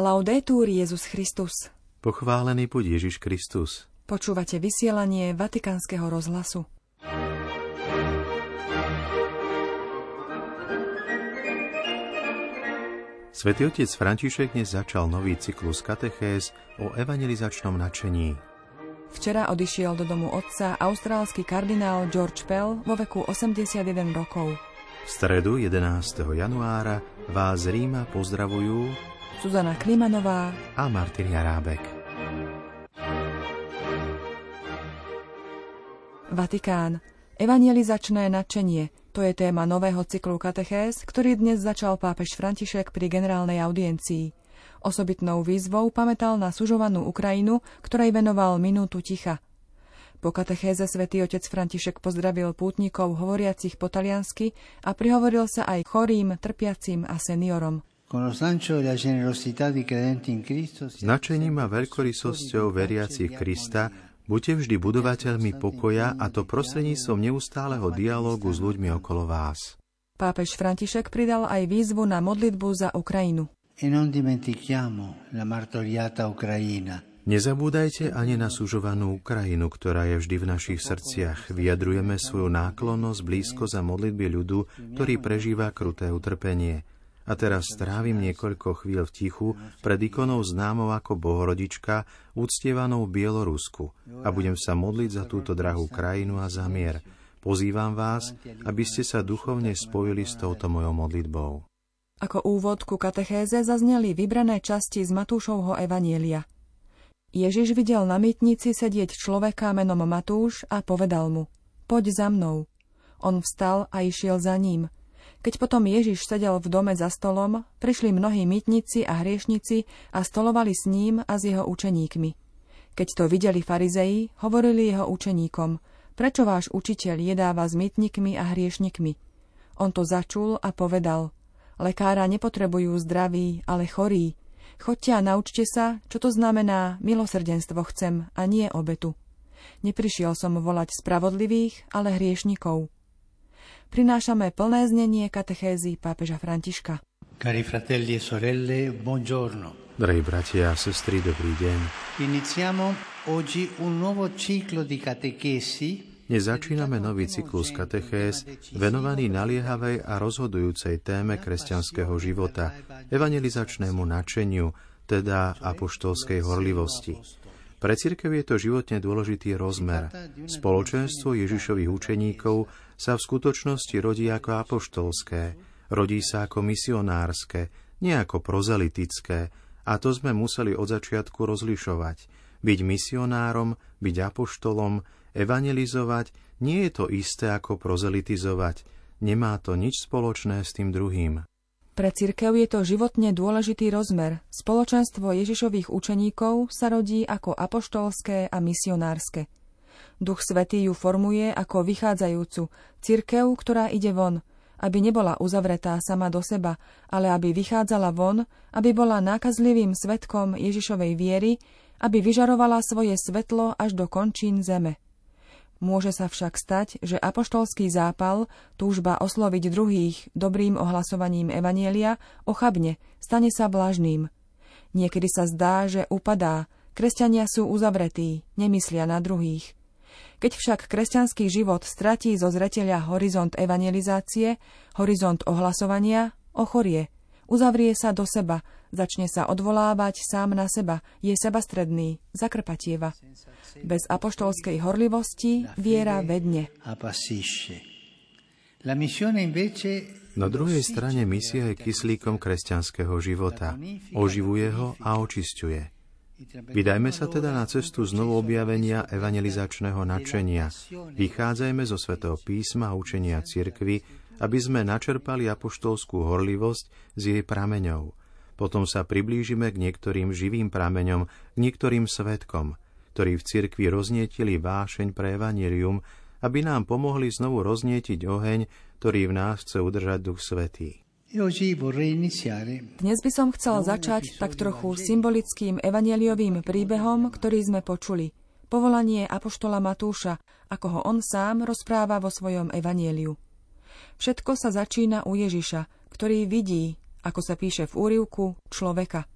Laudetur Jezus Christus. Pochválený buď Ježiš Kristus. Počúvate vysielanie Vatikánskeho rozhlasu. Svetý otec František dnes začal nový cyklus katechéz o evangelizačnom nadšení. Včera odišiel do domu otca austrálsky kardinál George Pell vo veku 81 rokov. V stredu 11. januára vás z Ríma pozdravujú Zuzana Klimanová a Martin Jarábek. Vatikán. Evangelizačné nadšenie. To je téma nového cyklu katechéz, ktorý dnes začal pápež František pri generálnej audiencii. Osobitnou výzvou pamätal na sužovanú Ukrajinu, ktorej venoval minútu ticha – po katechéze svätý otec František pozdravil pútnikov hovoriacich po taliansky a prihovoril sa aj chorým, trpiacim a seniorom. Značením a veľkorysosťou veriacich Krista buďte vždy budovateľmi pokoja a to prostredníctvom neustáleho dialógu s ľuďmi okolo vás. Pápež František pridal aj výzvu na modlitbu za Ukrajinu. E Nezabúdajte ani na sužovanú Ukrajinu, ktorá je vždy v našich srdciach. Vyjadrujeme svoju náklonnosť, blízko za modlitby ľudu, ktorý prežíva kruté utrpenie. A teraz strávim niekoľko chvíľ v tichu pred ikonou známou ako Bohorodička, uctievanou v Bielorusku a budem sa modliť za túto drahú krajinu a za mier. Pozývam vás, aby ste sa duchovne spojili s touto mojou modlitbou. Ako úvod ku katechéze zazneli vybrané časti z Matúšovho Evanielia – Ježiš videl na mytnici sedieť človeka menom Matúš a povedal mu, poď za mnou. On vstal a išiel za ním. Keď potom Ježiš sedel v dome za stolom, prišli mnohí mytnici a hriešnici a stolovali s ním a s jeho učeníkmi. Keď to videli farizei, hovorili jeho učeníkom, prečo váš učiteľ jedáva s mytnikmi a hriešnikmi? On to začul a povedal, lekára nepotrebujú zdraví, ale chorí. Choďte a naučte sa, čo to znamená milosrdenstvo chcem a nie obetu. Neprišiel som volať spravodlivých, ale hriešnikov. Prinášame plné znenie katechézy pápeža Františka. Cari fratelli e sorelle, buongiorno. Drahí bratia a sestry, dobrý deň. Iniziamo oggi un nuovo ciclo di catechesi dnes začíname nový cyklus katechéz venovaný naliehavej a rozhodujúcej téme kresťanského života, evangelizačnému načeniu, teda apoštolskej horlivosti. Pre cirkev je to životne dôležitý rozmer. Spoločenstvo Ježišových učeníkov sa v skutočnosti rodí ako apoštolské, rodí sa ako misionárske, nie ako prozelitické, a to sme museli od začiatku rozlišovať. Byť misionárom, byť apoštolom, Evangelizovať nie je to isté ako prozelitizovať. Nemá to nič spoločné s tým druhým. Pre cirkev je to životne dôležitý rozmer. Spoločenstvo Ježišových učeníkov sa rodí ako apoštolské a misionárske. Duch Svetý ju formuje ako vychádzajúcu, cirkev, ktorá ide von, aby nebola uzavretá sama do seba, ale aby vychádzala von, aby bola nákazlivým svetkom Ježišovej viery, aby vyžarovala svoje svetlo až do končín zeme. Môže sa však stať, že apoštolský zápal, túžba osloviť druhých dobrým ohlasovaním Evanielia, ochabne, stane sa vlažným. Niekedy sa zdá, že upadá, kresťania sú uzavretí, nemyslia na druhých. Keď však kresťanský život stratí zo zreteľa horizont evangelizácie, horizont ohlasovania, ochorie, uzavrie sa do seba, začne sa odvolávať sám na seba, je sebastredný, zakrpatieva. Bez apoštolskej horlivosti viera vedne. Na druhej strane misia je kyslíkom kresťanského života. Oživuje ho a očisťuje. Vydajme sa teda na cestu znovu objavenia evangelizačného načenia. Vychádzajme zo svätého písma a učenia cirkvy, aby sme načerpali apoštolskú horlivosť z jej prameňov. Potom sa priblížime k niektorým živým prameňom, k niektorým svetkom – ktorí v cirkvi roznietili vášeň pre evanilium, aby nám pomohli znovu roznietiť oheň, ktorý v nás chce udržať Duch Svetý. Dnes by som chcel začať tak trochu symbolickým evaneliovým príbehom, ktorý sme počuli. Povolanie Apoštola Matúša, ako ho on sám rozpráva vo svojom evanieliu. Všetko sa začína u Ježiša, ktorý vidí, ako sa píše v úrivku, človeka –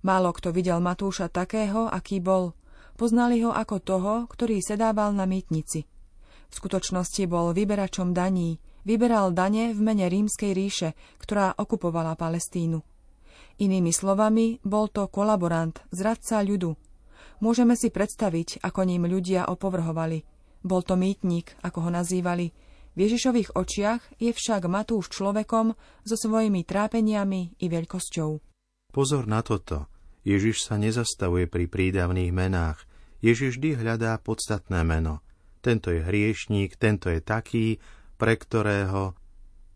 Málo kto videl Matúša takého, aký bol. Poznali ho ako toho, ktorý sedával na mýtnici. V skutočnosti bol vyberačom daní, vyberal dane v mene rímskej ríše, ktorá okupovala Palestínu. Inými slovami, bol to kolaborant, zradca ľudu. Môžeme si predstaviť, ako ním ľudia opovrhovali. Bol to mýtnik, ako ho nazývali. V Ježišových očiach je však Matúš človekom so svojimi trápeniami i veľkosťou. Pozor na toto. Ježiš sa nezastavuje pri prídavných menách. Ježiš vždy hľadá podstatné meno. Tento je hriešník, tento je taký, pre ktorého...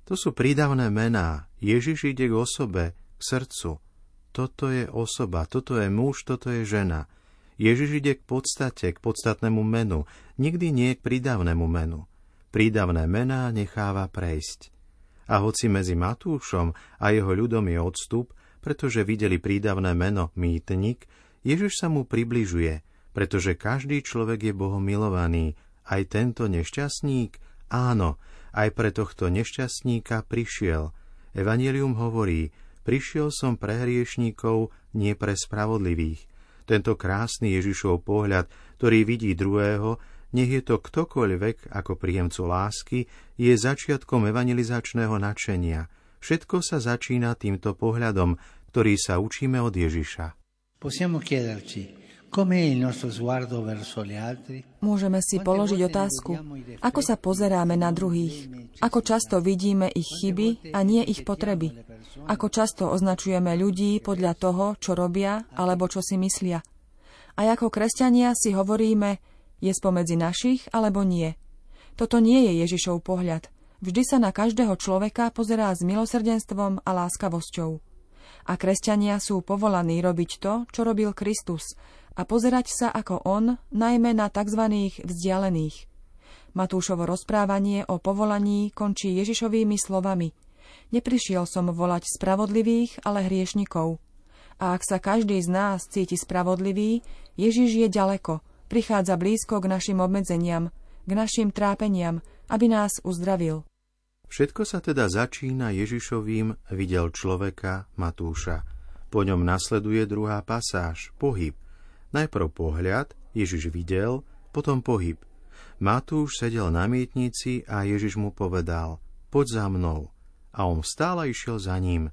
To sú prídavné mená. Ježiš ide k osobe, k srdcu. Toto je osoba, toto je muž, toto je žena. Ježiš ide k podstate, k podstatnému menu, nikdy nie k prídavnému menu. Prídavné mená necháva prejsť. A hoci medzi Matúšom a jeho ľudom je odstup, pretože videli prídavné meno mýtnik, Ježiš sa mu približuje, pretože každý človek je Bohom milovaný, aj tento nešťastník, áno, aj pre tohto nešťastníka prišiel. Evangelium hovorí, Prišiel som pre hriešníkov, nie pre spravodlivých. Tento krásny Ježišov pohľad, ktorý vidí druhého, nech je to ktokoľvek ako príjemcu lásky, je začiatkom evangelizačného nadšenia. Všetko sa začína týmto pohľadom, ktorý sa učíme od Ježiša. Possiamo chiederci, Môžeme si položiť otázku, ako sa pozeráme na druhých, ako často vidíme ich chyby a nie ich potreby, ako často označujeme ľudí podľa toho, čo robia alebo čo si myslia. A ako kresťania si hovoríme, je spomedzi našich alebo nie. Toto nie je Ježišov pohľad. Vždy sa na každého človeka pozerá s milosrdenstvom a láskavosťou. A kresťania sú povolaní robiť to, čo robil Kristus, a pozerať sa ako on, najmä na tzv. vzdialených. Matúšovo rozprávanie o povolaní končí Ježišovými slovami. Neprišiel som volať spravodlivých, ale hriešnikov. A ak sa každý z nás cíti spravodlivý, Ježiš je ďaleko, prichádza blízko k našim obmedzeniam, k našim trápeniam, aby nás uzdravil. Všetko sa teda začína Ježišovým videl človeka Matúša. Po ňom nasleduje druhá pasáž, pohyb. Najprv pohľad, Ježiš videl, potom pohyb. Matúš sedel na mietnici a Ježiš mu povedal, poď za mnou. A on vstal a išiel za ním.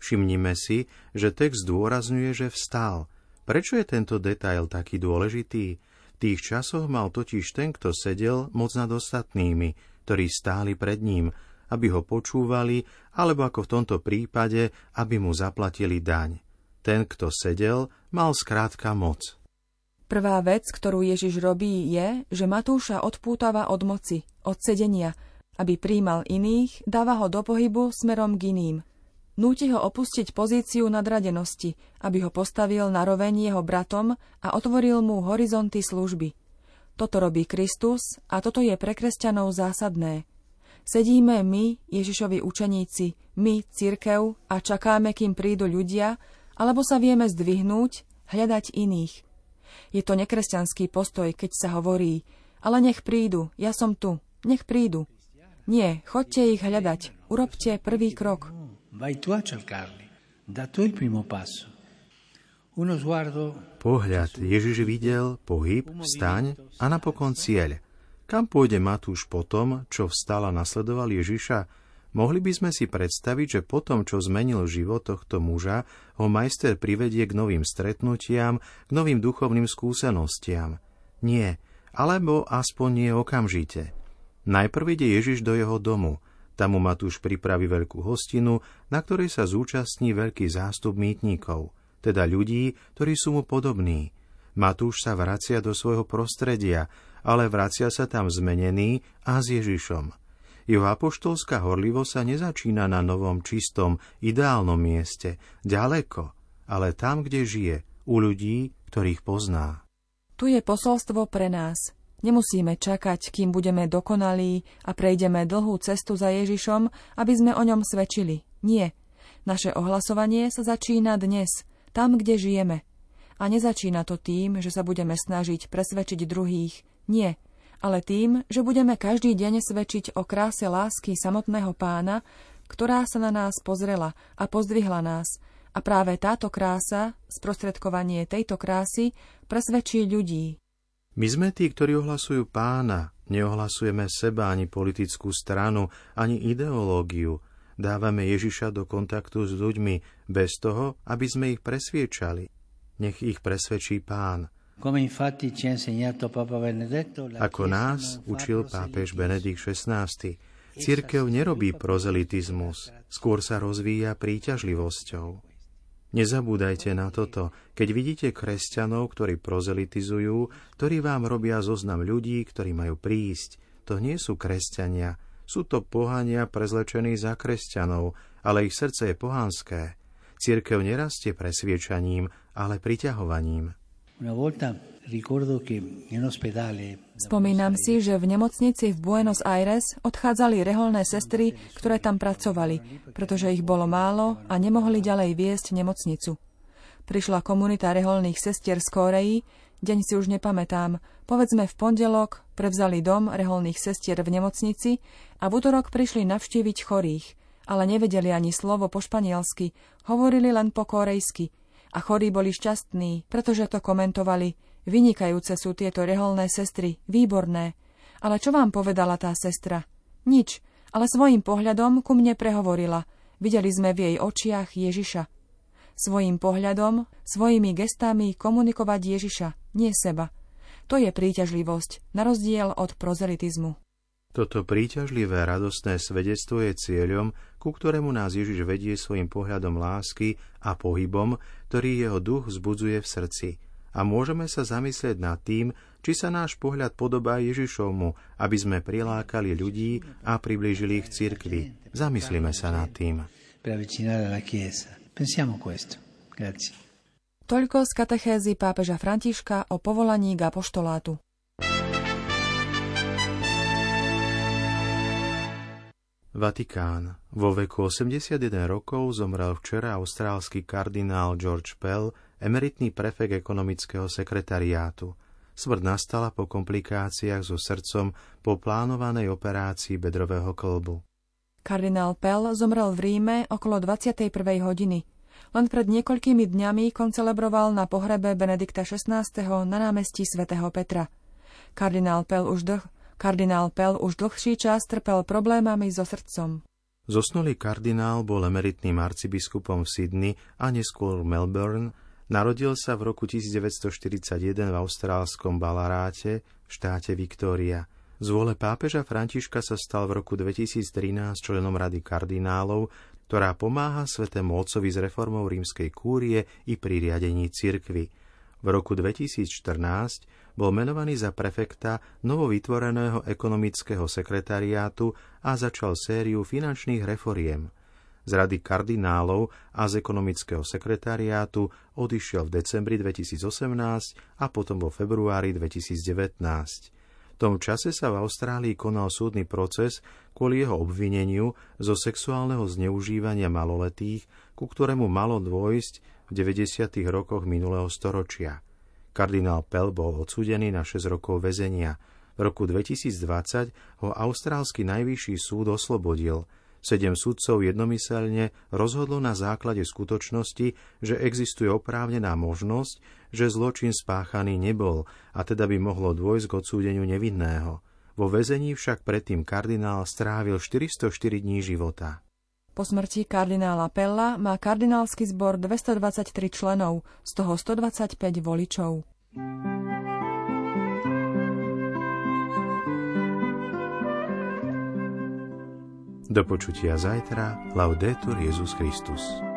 Všimnime si, že text dôrazňuje, že vstal. Prečo je tento detail taký dôležitý? V tých časoch mal totiž ten, kto sedel, moc nad ostatnými, ktorí stáli pred ním, aby ho počúvali, alebo ako v tomto prípade, aby mu zaplatili daň. Ten, kto sedel, mal skrátka moc. Prvá vec, ktorú Ježiš robí, je, že Matúša odpútava od moci, od sedenia, aby príjmal iných, dáva ho do pohybu smerom k iným. Núti ho opustiť pozíciu nadradenosti, aby ho postavil na roveň jeho bratom a otvoril mu horizonty služby. Toto robí Kristus a toto je pre kresťanov zásadné. Sedíme my, Ježišovi učeníci, my, cirkev, a čakáme, kým prídu ľudia, alebo sa vieme zdvihnúť, hľadať iných – je to nekresťanský postoj, keď sa hovorí, ale nech prídu, ja som tu, nech prídu. Nie, chodte ich hľadať, urobte prvý krok. Pohľad Ježiš videl, pohyb, vstaň a napokon cieľ. Kam pôjde Matúš potom, čo vstal a nasledoval Ježiša? Mohli by sme si predstaviť, že potom, čo zmenil život tohto muža, ho majster privedie k novým stretnutiam, k novým duchovným skúsenostiam. Nie, alebo aspoň nie okamžite. Najprv ide Ježiš do jeho domu, tam mu Matúš pripraví veľkú hostinu, na ktorej sa zúčastní veľký zástup mýtnikov, teda ľudí, ktorí sú mu podobní. Matúš sa vracia do svojho prostredia, ale vracia sa tam zmenený a s Ježišom. Jeho apoštolská horlivosť sa nezačína na novom, čistom, ideálnom mieste, ďaleko, ale tam, kde žije, u ľudí, ktorých pozná. Tu je posolstvo pre nás. Nemusíme čakať, kým budeme dokonalí a prejdeme dlhú cestu za Ježišom, aby sme o ňom svedčili. Nie. Naše ohlasovanie sa začína dnes, tam, kde žijeme. A nezačína to tým, že sa budeme snažiť presvedčiť druhých. Nie ale tým, že budeme každý deň svedčiť o kráse lásky samotného pána, ktorá sa na nás pozrela a pozdvihla nás A práve táto krása, sprostredkovanie tejto krásy, presvedčí ľudí. My sme tí, ktorí ohlasujú pána, neohlasujeme seba ani politickú stranu, ani ideológiu. Dávame Ježiša do kontaktu s ľuďmi bez toho, aby sme ich presviečali. Nech ich presvedčí pán. Ako nás učil pápež Benedikt XVI, církev nerobí prozelitizmus, skôr sa rozvíja príťažlivosťou. Nezabúdajte na toto, keď vidíte kresťanov, ktorí prozelitizujú, ktorí vám robia zoznam ľudí, ktorí majú prísť. To nie sú kresťania, sú to pohania prezlečení za kresťanov, ale ich srdce je pohanské. Církev nerastie presviečaním, ale priťahovaním. Spomínam si, že v nemocnici v Buenos Aires odchádzali reholné sestry, ktoré tam pracovali, pretože ich bolo málo a nemohli ďalej viesť nemocnicu. Prišla komunita reholných sestier z Kóreji, deň si už nepamätám, povedzme v pondelok, prevzali dom reholných sestier v nemocnici a v útorok prišli navštíviť chorých, ale nevedeli ani slovo po španielsky, hovorili len po korejsky – a chorí boli šťastní, pretože to komentovali. Vynikajúce sú tieto reholné sestry, výborné. Ale čo vám povedala tá sestra? Nič, ale svojim pohľadom ku mne prehovorila. Videli sme v jej očiach Ježiša. Svojim pohľadom, svojimi gestami komunikovať Ježiša, nie seba. To je príťažlivosť, na rozdiel od prozelitizmu. Toto príťažlivé radostné svedectvo je cieľom, ku ktorému nás Ježiš vedie svojim pohľadom lásky a pohybom, ktorý jeho duch zbudzuje v srdci. A môžeme sa zamyslieť nad tým, či sa náš pohľad podobá Ježišovmu, aby sme prilákali ľudí a priblížili ich cirkvi. Zamyslíme sa nad tým. Toľko z katechézy pápeža Františka o povolaní k apoštolátu. Vatikán. Vo veku 81 rokov zomrel včera austrálsky kardinál George Pell, emeritný prefekt ekonomického sekretariátu. Smrť nastala po komplikáciách so srdcom po plánovanej operácii bedrového klbu. Kardinál Pell zomrel v Ríme okolo 21. hodiny. Len pred niekoľkými dňami koncelebroval na pohrebe Benedikta XVI. na námestí svätého Petra. Kardinál Pell už dlh Kardinál Pell už dlhší čas trpel problémami so srdcom. Zosnulý kardinál bol emeritným arcibiskupom v Sydney a neskôr Melbourne. Narodil sa v roku 1941 v austrálskom Balaráte v štáte Viktória. Z vôle pápeža Františka sa stal v roku 2013 členom Rady kardinálov, ktorá pomáha svetému otcovi s reformou rímskej kúrie i pri riadení cirkvy. V roku 2014 bol menovaný za prefekta novovytvoreného ekonomického sekretariátu a začal sériu finančných reforiem. Z rady kardinálov a z ekonomického sekretariátu odišiel v decembri 2018 a potom vo februári 2019. V tom čase sa v Austrálii konal súdny proces kvôli jeho obvineniu zo sexuálneho zneužívania maloletých, ku ktorému malo dôjsť v 90. rokoch minulého storočia. Kardinál Pell bol odsúdený na 6 rokov väzenia. V roku 2020 ho austrálsky najvyšší súd oslobodil. Sedem sudcov jednomyselne rozhodlo na základe skutočnosti, že existuje oprávnená možnosť, že zločin spáchaný nebol a teda by mohlo dôjsť k odsúdeniu nevinného. Vo väzení však predtým kardinál strávil 404 dní života. Po smrti kardinála Pella má kardinálsky zbor 223 členov, z toho 125 voličov. Do počutia zajtra. Laudetur Jezus Christus.